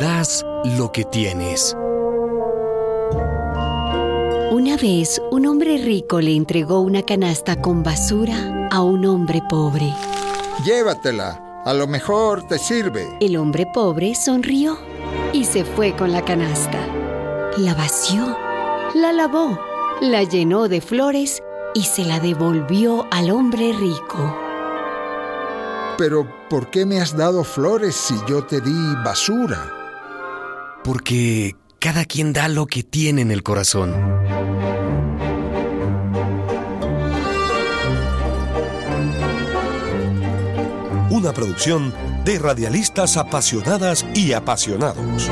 das lo que tienes. Una vez, un hombre rico le entregó una canasta con basura a un hombre pobre. Llévatela, a lo mejor te sirve. El hombre pobre sonrió y se fue con la canasta. La vació, la lavó, la llenó de flores y se la devolvió al hombre rico. Pero ¿por qué me has dado flores si yo te di basura? Porque cada quien da lo que tiene en el corazón. Una producción de radialistas apasionadas y apasionados.